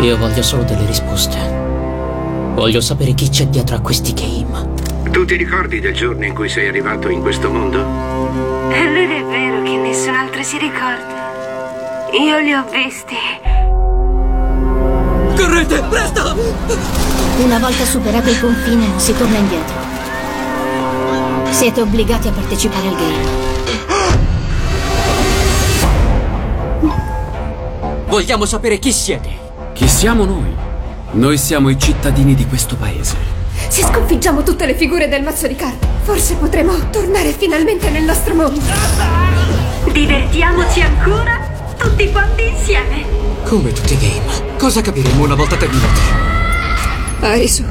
Io voglio solo delle risposte. Voglio sapere chi c'è dietro a questi game. Tu ti ricordi del giorno in cui sei arrivato in questo mondo? Non è vero che nessun altro si ricorda. Io li ho visti. Correte, presto! Una volta superato il confine non si torna indietro. Siete obbligati a partecipare al game. Vogliamo sapere chi siete. Chi siamo noi? Noi siamo i cittadini di questo paese. Se sconfiggiamo tutte le figure del mazzo di carte, forse potremo tornare finalmente nel nostro mondo. Divertiamoci ancora tutti quanti insieme. Come tutti i game. Cosa capiremo una volta terminati? Arisu,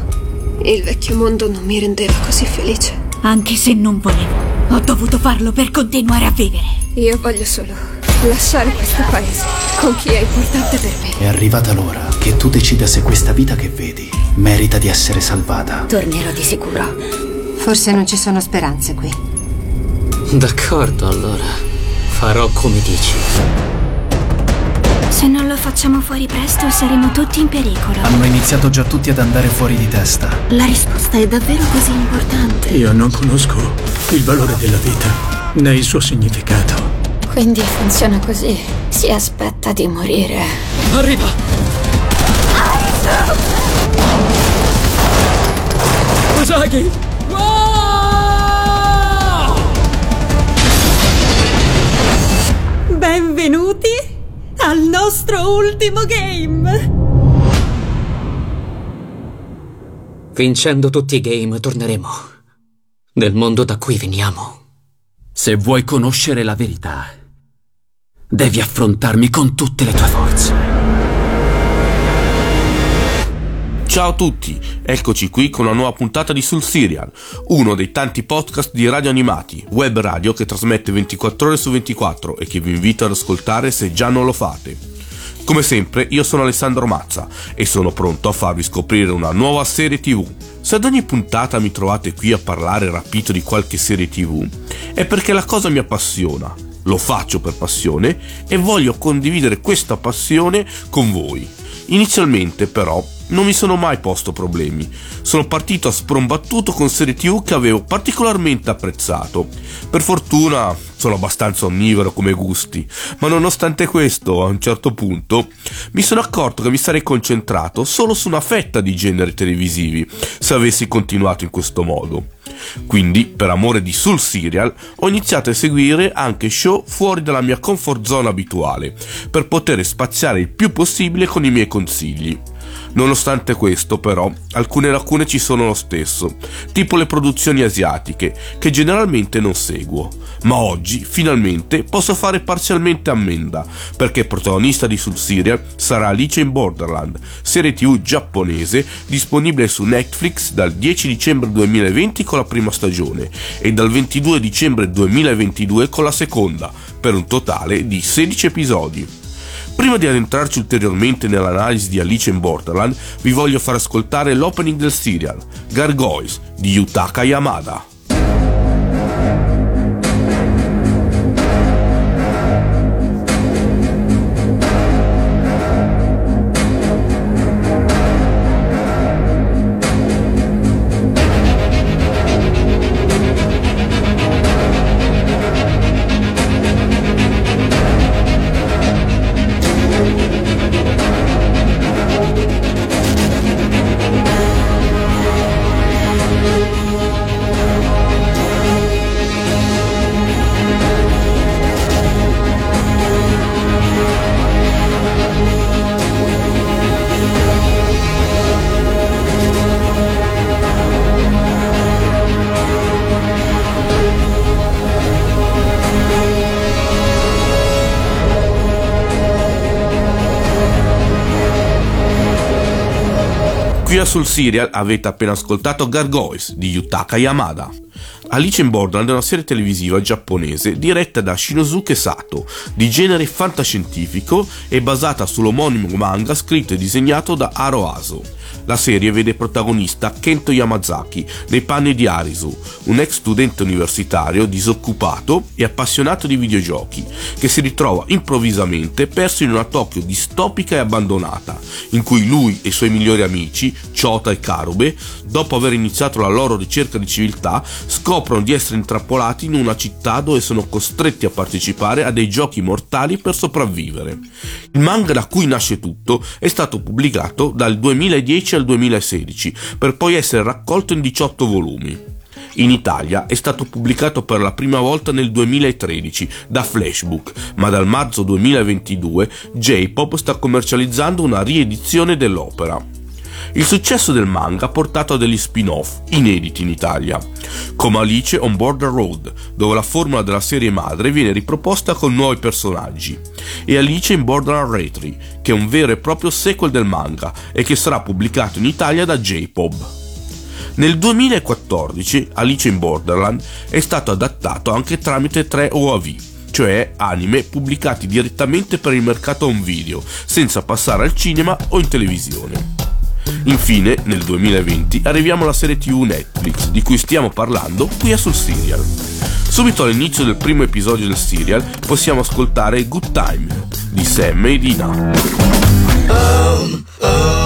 il vecchio mondo non mi rendeva così felice. Anche se non volevo, ho dovuto farlo per continuare a vivere. Io voglio solo lasciare questo paese con chi è importante per me. È arrivata l'ora che tu decida se questa vita che vedi merita di essere salvata. Tornerò di sicuro. Forse non ci sono speranze qui. D'accordo, allora. Farò come dici. Se non lo facciamo fuori presto saremo tutti in pericolo. Hanno iniziato già tutti ad andare fuori di testa. La risposta è davvero così importante. Io non conosco il valore della vita, né il suo significato. Quindi funziona così. Si aspetta di morire. Arriva! Usagi! Benvenuti al nostro ultimo game! Vincendo tutti i game torneremo nel mondo da cui veniamo. Se vuoi conoscere la verità, devi affrontarmi con tutte le tue forze. Ciao a tutti, eccoci qui con una nuova puntata di Sul Serial, uno dei tanti podcast di radio animati, web radio che trasmette 24 ore su 24 e che vi invito ad ascoltare se già non lo fate. Come sempre, io sono Alessandro Mazza e sono pronto a farvi scoprire una nuova serie TV. Se ad ogni puntata mi trovate qui a parlare rapito di qualche serie TV, è perché la cosa mi appassiona. Lo faccio per passione e voglio condividere questa passione con voi. Inizialmente, però, non mi sono mai posto problemi. Sono partito a sprombattuto con serie TV che avevo particolarmente apprezzato. Per fortuna sono abbastanza onnivoro come gusti, ma nonostante questo, a un certo punto, mi sono accorto che mi sarei concentrato solo su una fetta di generi televisivi se avessi continuato in questo modo. Quindi, per amore di Soul Serial, ho iniziato a seguire anche show fuori dalla mia comfort zone abituale, per poter spaziare il più possibile con i miei consigli. Nonostante questo, però, alcune lacune ci sono lo stesso, tipo le produzioni asiatiche, che generalmente non seguo. Ma oggi, finalmente, posso fare parzialmente ammenda, perché protagonista di Sul Serial sarà Alice in Borderland, serie tv giapponese disponibile su Netflix dal 10 dicembre 2020 con la prima stagione e dal 22 dicembre 2022 con la seconda, per un totale di 16 episodi. Prima di addentrarci ulteriormente nell'analisi di Alice in Borderland, vi voglio far ascoltare l'opening del serial, Gargoyles, di Yutaka Yamada. Qui a Sul Serial avete appena ascoltato Gargoyles di Yutaka Yamada. Alice in Borderland è una serie televisiva giapponese diretta da Shinosuke Sato, di genere fantascientifico e basata sull'omonimo manga scritto e disegnato da Haro Aso. La serie vede protagonista Kento Yamazaki nei panni di Arisu, un ex studente universitario disoccupato e appassionato di videogiochi, che si ritrova improvvisamente perso in una Tokyo distopica e abbandonata, in cui lui e i suoi migliori amici, Chota e Karube, dopo aver iniziato la loro ricerca di civiltà, scoprono di essere intrappolati in una città dove sono costretti a partecipare a dei giochi mortali per sopravvivere. Il manga da cui nasce tutto è stato pubblicato dal 2010 al 2016, per poi essere raccolto in 18 volumi. In Italia è stato pubblicato per la prima volta nel 2013 da Flashbook, ma dal marzo 2022 J-Pop sta commercializzando una riedizione dell'opera. Il successo del manga ha portato a degli spin-off inediti in Italia, come Alice on Border Road, dove la formula della serie madre viene riproposta con nuovi personaggi, e Alice in Borderland Retry, che è un vero e proprio sequel del manga e che sarà pubblicato in Italia da J-Pop. Nel 2014 Alice in Borderland è stato adattato anche tramite tre OAV, cioè anime pubblicati direttamente per il mercato home video, senza passare al cinema o in televisione. Infine, nel 2020, arriviamo alla serie TV Netflix, di cui stiamo parlando qui a sul serial. Subito all'inizio del primo episodio del serial possiamo ascoltare Good Time di Sam e Dina. Oh, oh,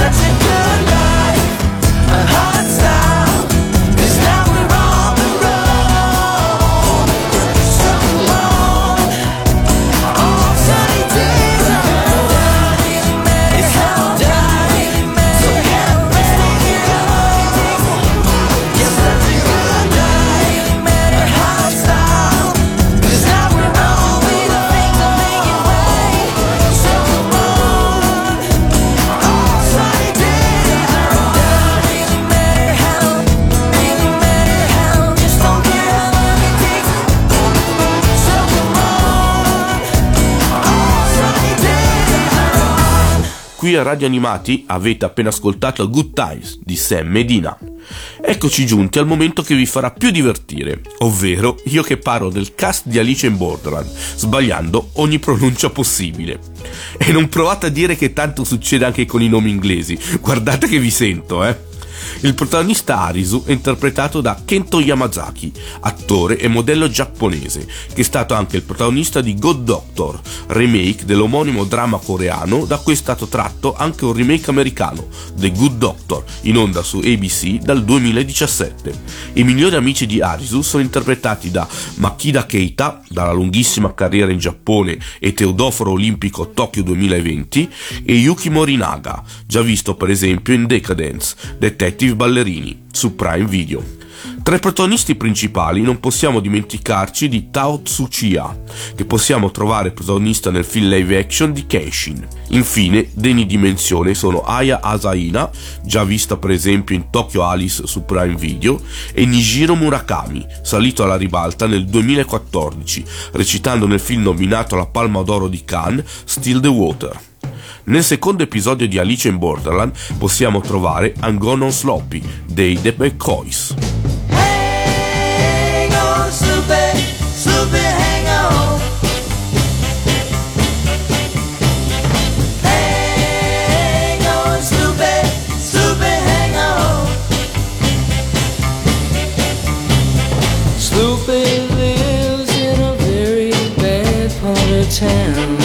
that's it. Qui a Radio Animati avete appena ascoltato Good Times di Sam Medina. Eccoci giunti al momento che vi farà più divertire, ovvero io che parlo del cast di Alice in Borderland, sbagliando ogni pronuncia possibile. E non provate a dire che tanto succede anche con i nomi inglesi, guardate che vi sento, eh. Il protagonista Arisu è interpretato da Kento Yamazaki, attore e modello giapponese, che è stato anche il protagonista di God Doctor, remake dell'omonimo dramma coreano da cui è stato tratto anche un remake americano, The Good Doctor, in onda su ABC dal 2017. I migliori amici di Arisu sono interpretati da Makida Keita, dalla lunghissima carriera in Giappone e Teodoforo Olimpico Tokyo 2020, e Yuki Morinaga, già visto per esempio in Decadence, Detective Ballerini su Prime Video. Tra i protagonisti principali non possiamo dimenticarci di Tao Tsuchiya, che possiamo trovare protagonista nel film live action di Kenshin. Infine, degni di menzione sono Aya Asaina, già vista per esempio in Tokyo Alice su Prime Video, e Nijiro Murakami, salito alla ribalta nel 2014, recitando nel film nominato alla Palma d'Oro di Cannes, Still the Water. Nel secondo episodio di Alice in Borderland possiamo trovare on Sloppy dei The McCoys. Hang on, Sloopy, Sloopy, hang on. Hang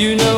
You know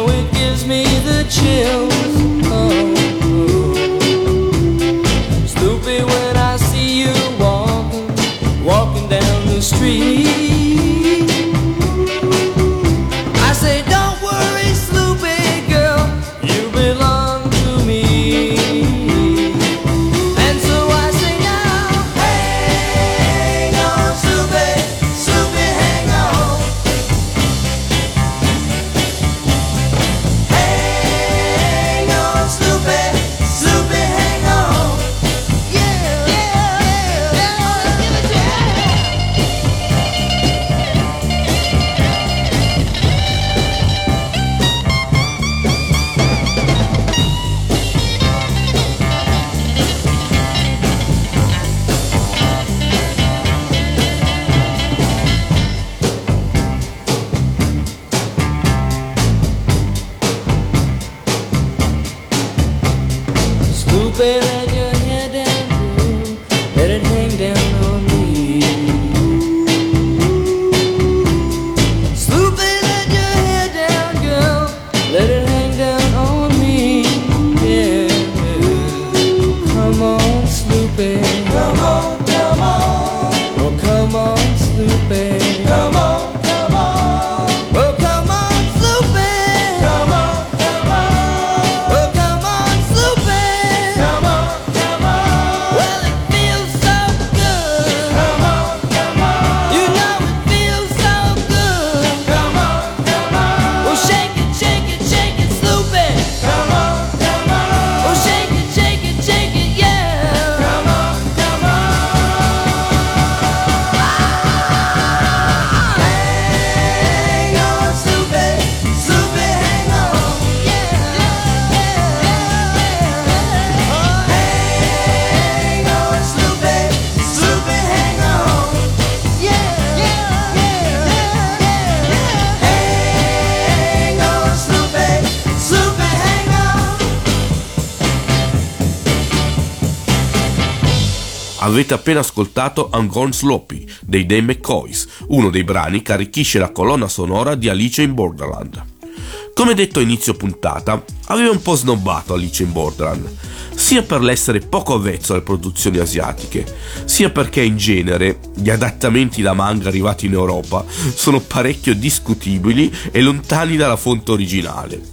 Avete appena ascoltato I'm Gone Sloppy dei Dave McCoys, uno dei brani che arricchisce la colonna sonora di Alice in Borderland. Come detto a inizio puntata, avevo un po' snobbato Alice in Borderland, sia per l'essere poco avvezzo alle produzioni asiatiche, sia perché in genere gli adattamenti da manga arrivati in Europa sono parecchio discutibili e lontani dalla fonte originale.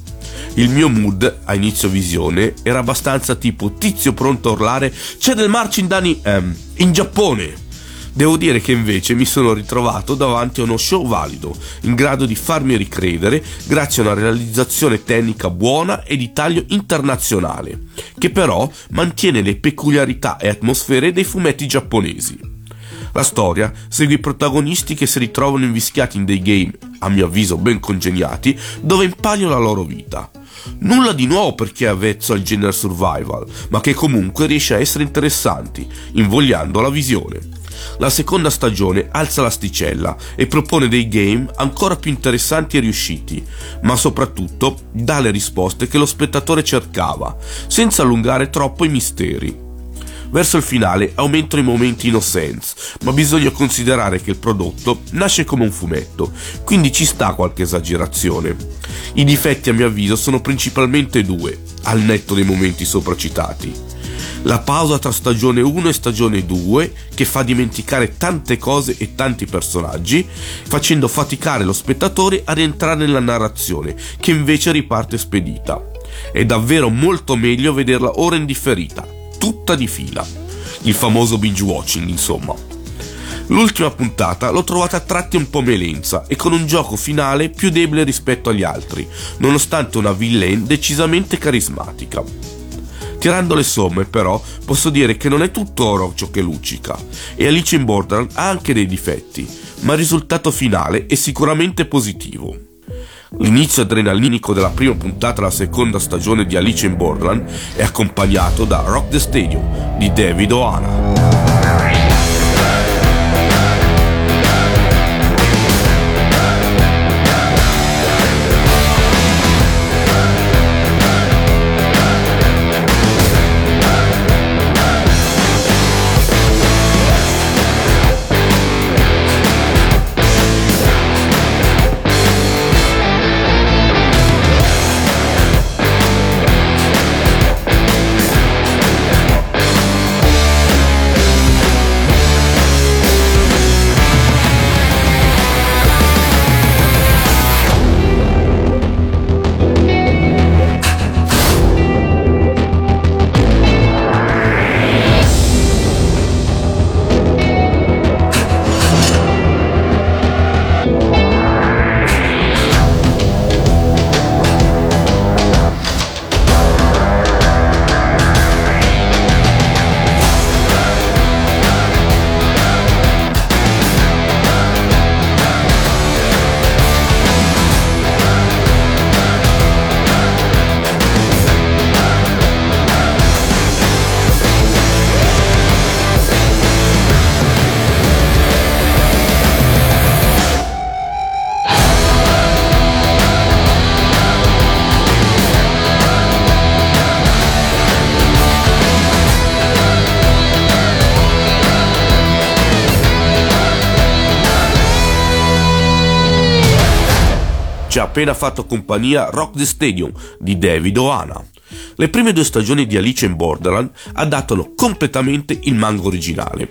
Il mio mood a inizio visione era abbastanza tipo tizio pronto a urlare c'è del Marcindani ehm, in Giappone. Devo dire che invece mi sono ritrovato davanti a uno show valido, in grado di farmi ricredere grazie a una realizzazione tecnica buona e di taglio internazionale, che però mantiene le peculiarità e atmosfere dei fumetti giapponesi. La storia segue i protagonisti che si ritrovano invischiati in dei game, a mio avviso ben congegnati, dove impagliano la loro vita. Nulla di nuovo per chi è avvezzo al genere survival, ma che comunque riesce a essere interessanti, invogliando la visione. La seconda stagione alza l'asticella e propone dei game ancora più interessanti e riusciti, ma soprattutto dà le risposte che lo spettatore cercava, senza allungare troppo i misteri. Verso il finale aumentano i momenti innocence, ma bisogna considerare che il prodotto nasce come un fumetto, quindi ci sta qualche esagerazione. I difetti a mio avviso sono principalmente due, al netto dei momenti sopracitati. La pausa tra stagione 1 e stagione 2 che fa dimenticare tante cose e tanti personaggi, facendo faticare lo spettatore a rientrare nella narrazione, che invece riparte spedita. È davvero molto meglio vederla ora in differita, tutta di fila. Il famoso binge watching, insomma. L'ultima puntata l'ho trovata a tratti un po' melenza e con un gioco finale più debole rispetto agli altri, nonostante una villain decisamente carismatica. Tirando le somme, però, posso dire che non è tutto oro ciò che luccica, e Alice in Borderland ha anche dei difetti, ma il risultato finale è sicuramente positivo. L'inizio adrenalinico della prima puntata della seconda stagione di Alice in Borderland è accompagnato da Rock the Stadium di David Oana. Appena fatto compagnia Rock the Stadium di David Oana. Le prime due stagioni di Alice in Borderland adattano completamente il manga originale,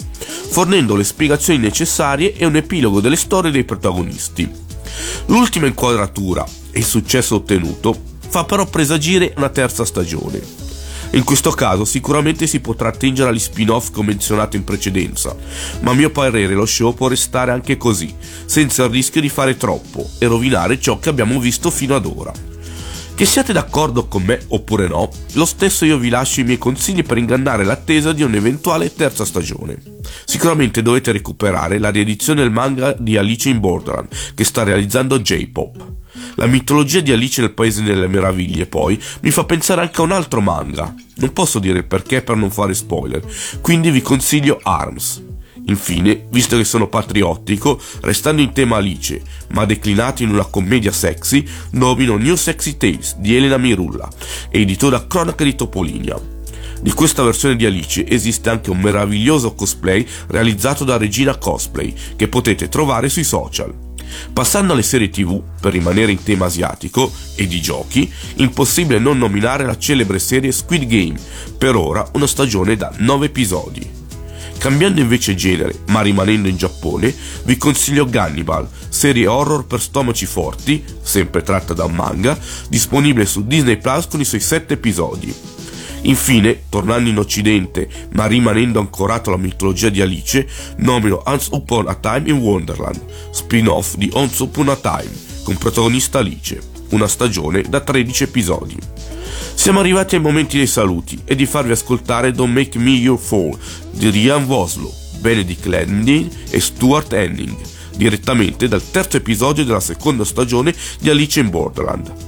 fornendo le spiegazioni necessarie e un epilogo delle storie dei protagonisti. L'ultima inquadratura e il successo ottenuto fa però presagire una terza stagione. In questo caso sicuramente si potrà attingere agli spin-off che menzionato in precedenza, ma a mio parere lo show può restare anche così, senza il rischio di fare troppo e rovinare ciò che abbiamo visto fino ad ora. Che siate d'accordo con me oppure no, lo stesso io vi lascio i miei consigli per ingannare l'attesa di un'eventuale terza stagione. Sicuramente dovete recuperare la riedizione del manga di Alice in Borderland che sta realizzando J-Pop. La mitologia di Alice nel Paese delle Meraviglie, poi, mi fa pensare anche a un altro manga. Non posso dire il perché per non fare spoiler, quindi vi consiglio Arms. Infine, visto che sono patriottico, restando in tema Alice, ma declinato in una commedia sexy, nomino New Sexy Tales di Elena Mirulla, editore a Cronache di Topolinia. Di questa versione di Alice esiste anche un meraviglioso cosplay realizzato da Regina Cosplay che potete trovare sui social. Passando alle serie tv, per rimanere in tema asiatico e di giochi, impossibile non nominare la celebre serie Squid Game, per ora una stagione da 9 episodi. Cambiando invece genere, ma rimanendo in Giappone, vi consiglio Gannibal, serie horror per stomaci forti, sempre tratta da un manga, disponibile su Disney Plus con i suoi 7 episodi. Infine, tornando in Occidente, ma rimanendo ancorato alla mitologia di Alice, nomino Once Upon a Time in Wonderland, spin-off di Once Upon a Time, con protagonista Alice, una stagione da 13 episodi. Siamo arrivati ai momenti dei saluti e di farvi ascoltare Don't Make Me Your Fall di Ryan Voslo, Benedict Landing e Stuart Henning, direttamente dal terzo episodio della seconda stagione di Alice in Borderland.